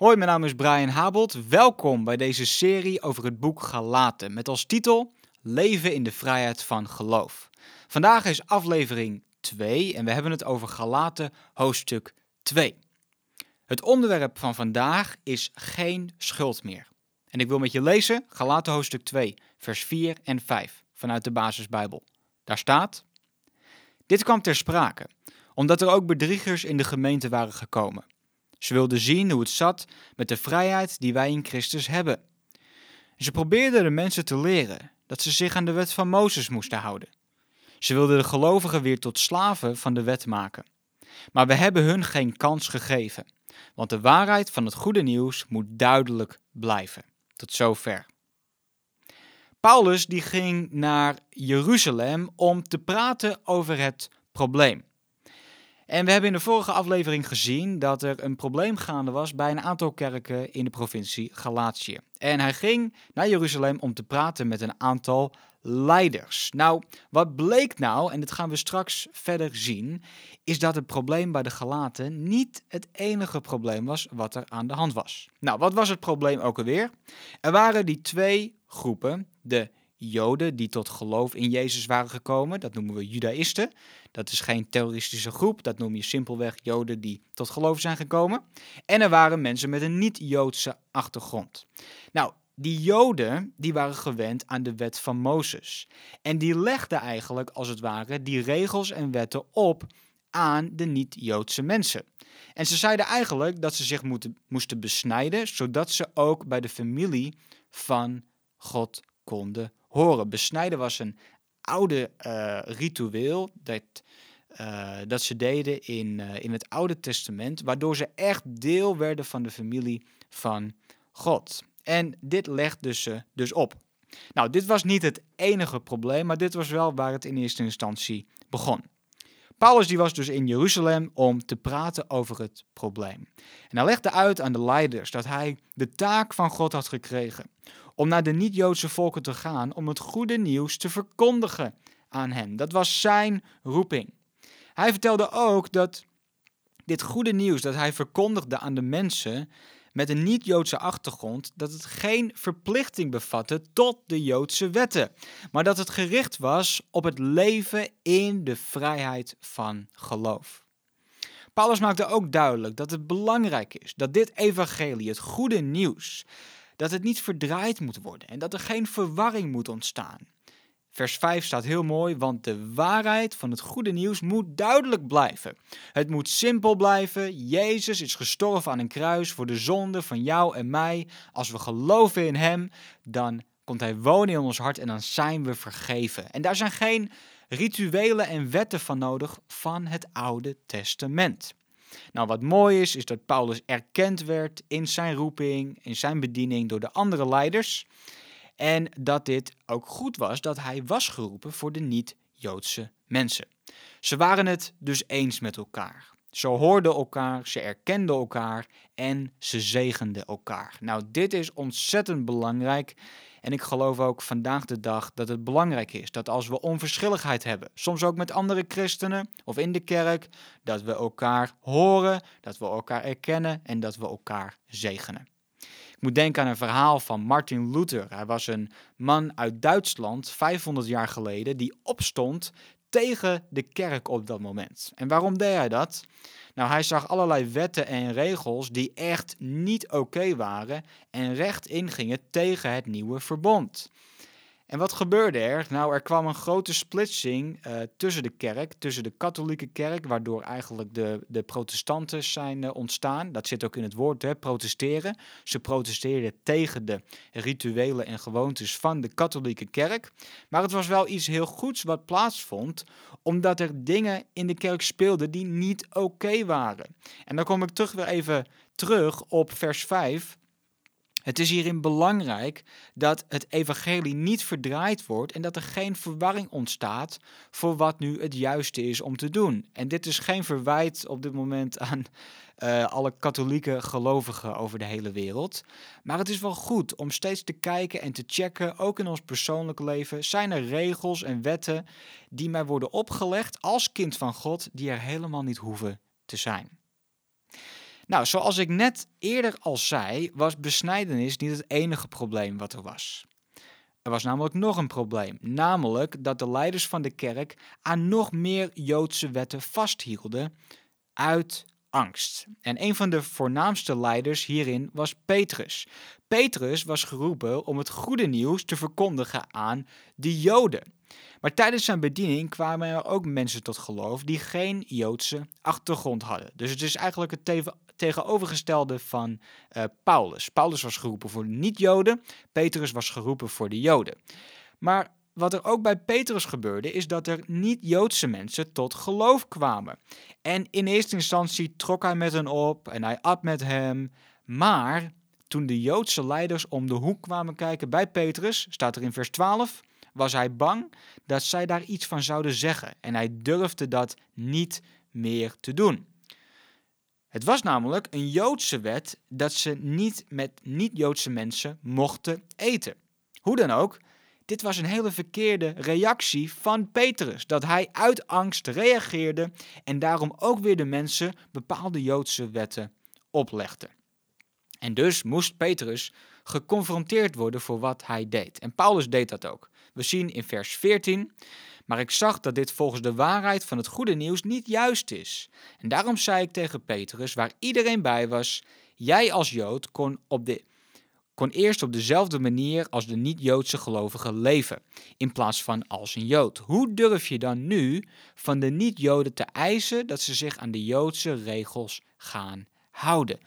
Hoi, mijn naam is Brian Habelt. Welkom bij deze serie over het boek Galaten met als titel Leven in de vrijheid van geloof. Vandaag is aflevering 2 en we hebben het over Galaten hoofdstuk 2. Het onderwerp van vandaag is geen schuld meer. En ik wil met je lezen Galaten hoofdstuk 2, vers 4 en 5 vanuit de basisbijbel. Daar staat: Dit kwam ter sprake, omdat er ook bedriegers in de gemeente waren gekomen. Ze wilden zien hoe het zat met de vrijheid die wij in Christus hebben. Ze probeerden de mensen te leren dat ze zich aan de wet van Mozes moesten houden. Ze wilden de gelovigen weer tot slaven van de wet maken. Maar we hebben hun geen kans gegeven, want de waarheid van het goede nieuws moet duidelijk blijven. Tot zover. Paulus die ging naar Jeruzalem om te praten over het probleem. En we hebben in de vorige aflevering gezien dat er een probleem gaande was bij een aantal kerken in de provincie Galatië. En hij ging naar Jeruzalem om te praten met een aantal leiders. Nou, wat bleek nou, en dat gaan we straks verder zien, is dat het probleem bij de Galaten niet het enige probleem was wat er aan de hand was. Nou, wat was het probleem ook alweer? Er waren die twee groepen, de Joden die tot geloof in Jezus waren gekomen. Dat noemen we Judaïsten. Dat is geen terroristische groep. Dat noem je simpelweg Joden die tot geloof zijn gekomen. En er waren mensen met een niet-Joodse achtergrond. Nou, die Joden die waren gewend aan de wet van Mozes. En die legden eigenlijk als het ware die regels en wetten op aan de niet-Joodse mensen. En ze zeiden eigenlijk dat ze zich moeten, moesten besnijden, zodat ze ook bij de familie van God konden horen. Besnijden was een oude uh, ritueel dat, uh, dat ze deden in, uh, in het Oude Testament, waardoor ze echt deel werden van de familie van God. En dit legt dus, dus op. Nou, dit was niet het enige probleem, maar dit was wel waar het in eerste instantie begon. Paulus die was dus in Jeruzalem om te praten over het probleem. En hij legde uit aan de leiders dat hij de taak van God had gekregen om naar de niet-Joodse volken te gaan om het goede nieuws te verkondigen aan hen. Dat was zijn roeping. Hij vertelde ook dat dit goede nieuws dat hij verkondigde aan de mensen met een niet-Joodse achtergrond, dat het geen verplichting bevatte tot de Joodse wetten, maar dat het gericht was op het leven in de vrijheid van geloof. Paulus maakte ook duidelijk dat het belangrijk is dat dit evangelie, het goede nieuws, dat het niet verdraaid moet worden en dat er geen verwarring moet ontstaan. Vers 5 staat heel mooi, want de waarheid van het goede nieuws moet duidelijk blijven. Het moet simpel blijven. Jezus is gestorven aan een kruis voor de zonde van jou en mij. Als we geloven in Hem, dan komt Hij wonen in ons hart en dan zijn we vergeven. En daar zijn geen rituelen en wetten van nodig van het Oude Testament. Nou, wat mooi is, is dat Paulus erkend werd in zijn roeping, in zijn bediening door de andere leiders. En dat dit ook goed was dat hij was geroepen voor de niet-Joodse mensen. Ze waren het dus eens met elkaar. Ze hoorden elkaar, ze erkenden elkaar en ze zegenden elkaar. Nou, dit is ontzettend belangrijk. En ik geloof ook vandaag de dag dat het belangrijk is dat als we onverschilligheid hebben, soms ook met andere christenen of in de kerk, dat we elkaar horen, dat we elkaar erkennen en dat we elkaar zegenen. Ik moet denken aan een verhaal van Martin Luther. Hij was een man uit Duitsland 500 jaar geleden die opstond tegen de kerk op dat moment. En waarom deed hij dat? Nou, hij zag allerlei wetten en regels die echt niet oké waren en recht ingingen tegen het nieuwe verbond. En wat gebeurde er? Nou, er kwam een grote splitsing uh, tussen de kerk, tussen de katholieke kerk, waardoor eigenlijk de, de protestanten zijn uh, ontstaan. Dat zit ook in het woord, hè, protesteren. Ze protesteerden tegen de rituelen en gewoontes van de katholieke kerk. Maar het was wel iets heel goeds wat plaatsvond, omdat er dingen in de kerk speelden die niet oké waren. En dan kom ik terug weer even terug op vers 5. Het is hierin belangrijk dat het evangelie niet verdraaid wordt en dat er geen verwarring ontstaat voor wat nu het juiste is om te doen. En dit is geen verwijt op dit moment aan uh, alle katholieke gelovigen over de hele wereld. Maar het is wel goed om steeds te kijken en te checken, ook in ons persoonlijk leven, zijn er regels en wetten die mij worden opgelegd als kind van God die er helemaal niet hoeven te zijn. Nou, zoals ik net eerder al zei, was besnijdenis niet het enige probleem wat er was. Er was namelijk nog een probleem, namelijk dat de leiders van de kerk aan nog meer Joodse wetten vasthielden uit angst. En een van de voornaamste leiders hierin was Petrus. Petrus was geroepen om het goede nieuws te verkondigen aan de Joden. Maar tijdens zijn bediening kwamen er ook mensen tot geloof die geen Joodse achtergrond hadden. Dus het is eigenlijk het tegenovergestelde van uh, Paulus. Paulus was geroepen voor de niet-Joden, Petrus was geroepen voor de Joden. Maar wat er ook bij Petrus gebeurde, is dat er niet-Joodse mensen tot geloof kwamen. En in eerste instantie trok hij met hen op en hij at met hem. Maar toen de Joodse leiders om de hoek kwamen kijken bij Petrus, staat er in vers 12, was hij bang dat zij daar iets van zouden zeggen. En hij durfde dat niet meer te doen. Het was namelijk een Joodse wet dat ze niet met niet-Joodse mensen mochten eten. Hoe dan ook, dit was een hele verkeerde reactie van Petrus. Dat hij uit angst reageerde en daarom ook weer de mensen bepaalde Joodse wetten oplegde. En dus moest Petrus geconfronteerd worden voor wat hij deed. En Paulus deed dat ook. We zien in vers 14. Maar ik zag dat dit volgens de waarheid van het goede nieuws niet juist is. En daarom zei ik tegen Petrus, waar iedereen bij was: Jij als Jood kon op de kon eerst op dezelfde manier als de niet-Joodse gelovigen leven, in plaats van als een Jood. Hoe durf je dan nu van de niet-Joden te eisen dat ze zich aan de Joodse regels gaan houden?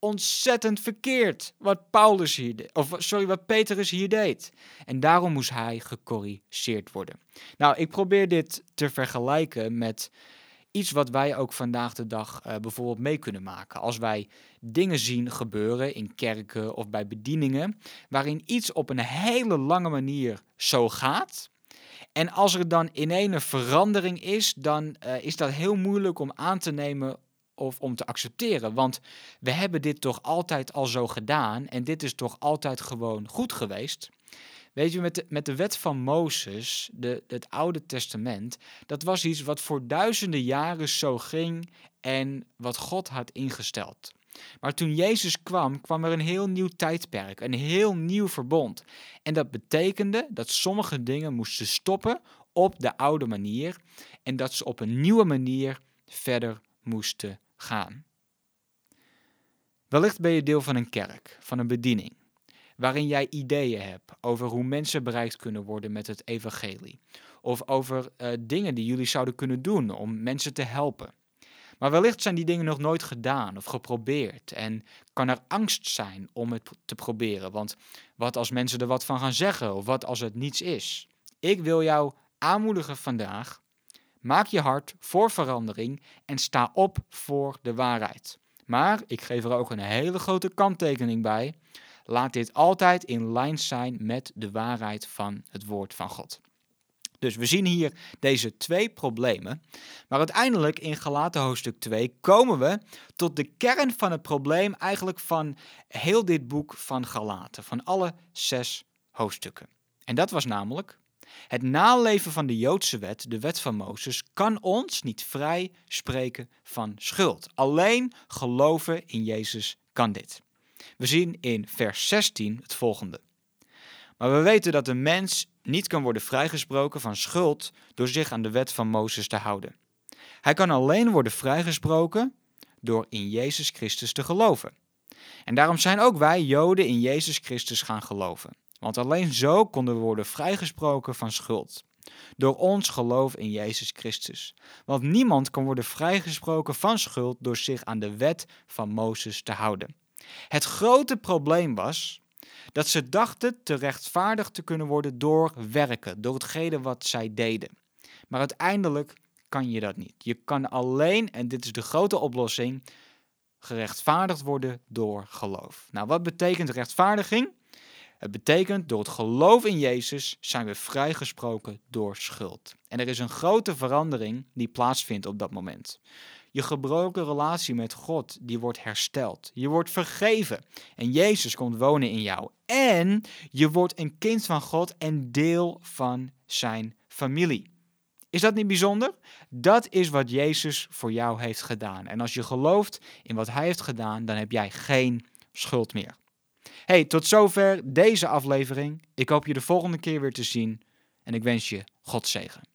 Ontzettend verkeerd wat Paulus hier of sorry, wat Petrus hier deed. En daarom moest hij gecorrigeerd worden. Nou, ik probeer dit te vergelijken met iets wat wij ook vandaag de dag uh, bijvoorbeeld mee kunnen maken. Als wij dingen zien gebeuren in kerken of bij bedieningen, waarin iets op een hele lange manier zo gaat. En als er dan in een verandering is, dan uh, is dat heel moeilijk om aan te nemen of om te accepteren. Want we hebben dit toch altijd al zo gedaan en dit is toch altijd gewoon goed geweest. Weet je, met de, met de wet van Mozes, de, het Oude Testament, dat was iets wat voor duizenden jaren zo ging en wat God had ingesteld. Maar toen Jezus kwam, kwam er een heel nieuw tijdperk, een heel nieuw verbond. En dat betekende dat sommige dingen moesten stoppen op de oude manier en dat ze op een nieuwe manier verder moesten gaan. Wellicht ben je deel van een kerk, van een bediening waarin jij ideeën hebt over hoe mensen bereikt kunnen worden met het evangelie. Of over uh, dingen die jullie zouden kunnen doen om mensen te helpen. Maar wellicht zijn die dingen nog nooit gedaan of geprobeerd en kan er angst zijn om het te proberen. Want wat als mensen er wat van gaan zeggen of wat als het niets is? Ik wil jou aanmoedigen vandaag. Maak je hart voor verandering en sta op voor de waarheid. Maar ik geef er ook een hele grote kanttekening bij. Laat dit altijd in lijn zijn met de waarheid van het woord van God. Dus we zien hier deze twee problemen. Maar uiteindelijk in Galaten hoofdstuk 2 komen we tot de kern van het probleem eigenlijk van heel dit boek van Galaten, van alle zes hoofdstukken. En dat was namelijk het naleven van de Joodse wet, de wet van Mozes, kan ons niet vrij spreken van schuld. Alleen geloven in Jezus kan dit. We zien in vers 16 het volgende. Maar we weten dat een mens niet kan worden vrijgesproken van schuld door zich aan de wet van Mozes te houden. Hij kan alleen worden vrijgesproken door in Jezus Christus te geloven. En daarom zijn ook wij Joden in Jezus Christus gaan geloven. Want alleen zo konden we worden vrijgesproken van schuld. Door ons geloof in Jezus Christus. Want niemand kan worden vrijgesproken van schuld door zich aan de wet van Mozes te houden. Het grote probleem was dat ze dachten te rechtvaardig te kunnen worden door werken, door hetgene wat zij deden. Maar uiteindelijk kan je dat niet. Je kan alleen, en dit is de grote oplossing, gerechtvaardigd worden door geloof. Nou, wat betekent rechtvaardiging? Het betekent door het geloof in Jezus zijn we vrijgesproken door schuld. En er is een grote verandering die plaatsvindt op dat moment. Je gebroken relatie met God, die wordt hersteld. Je wordt vergeven en Jezus komt wonen in jou. En je wordt een kind van God en deel van zijn familie. Is dat niet bijzonder? Dat is wat Jezus voor jou heeft gedaan. En als je gelooft in wat Hij heeft gedaan, dan heb jij geen schuld meer. Hey, tot zover deze aflevering. Ik hoop je de volgende keer weer te zien en ik wens je God zegen.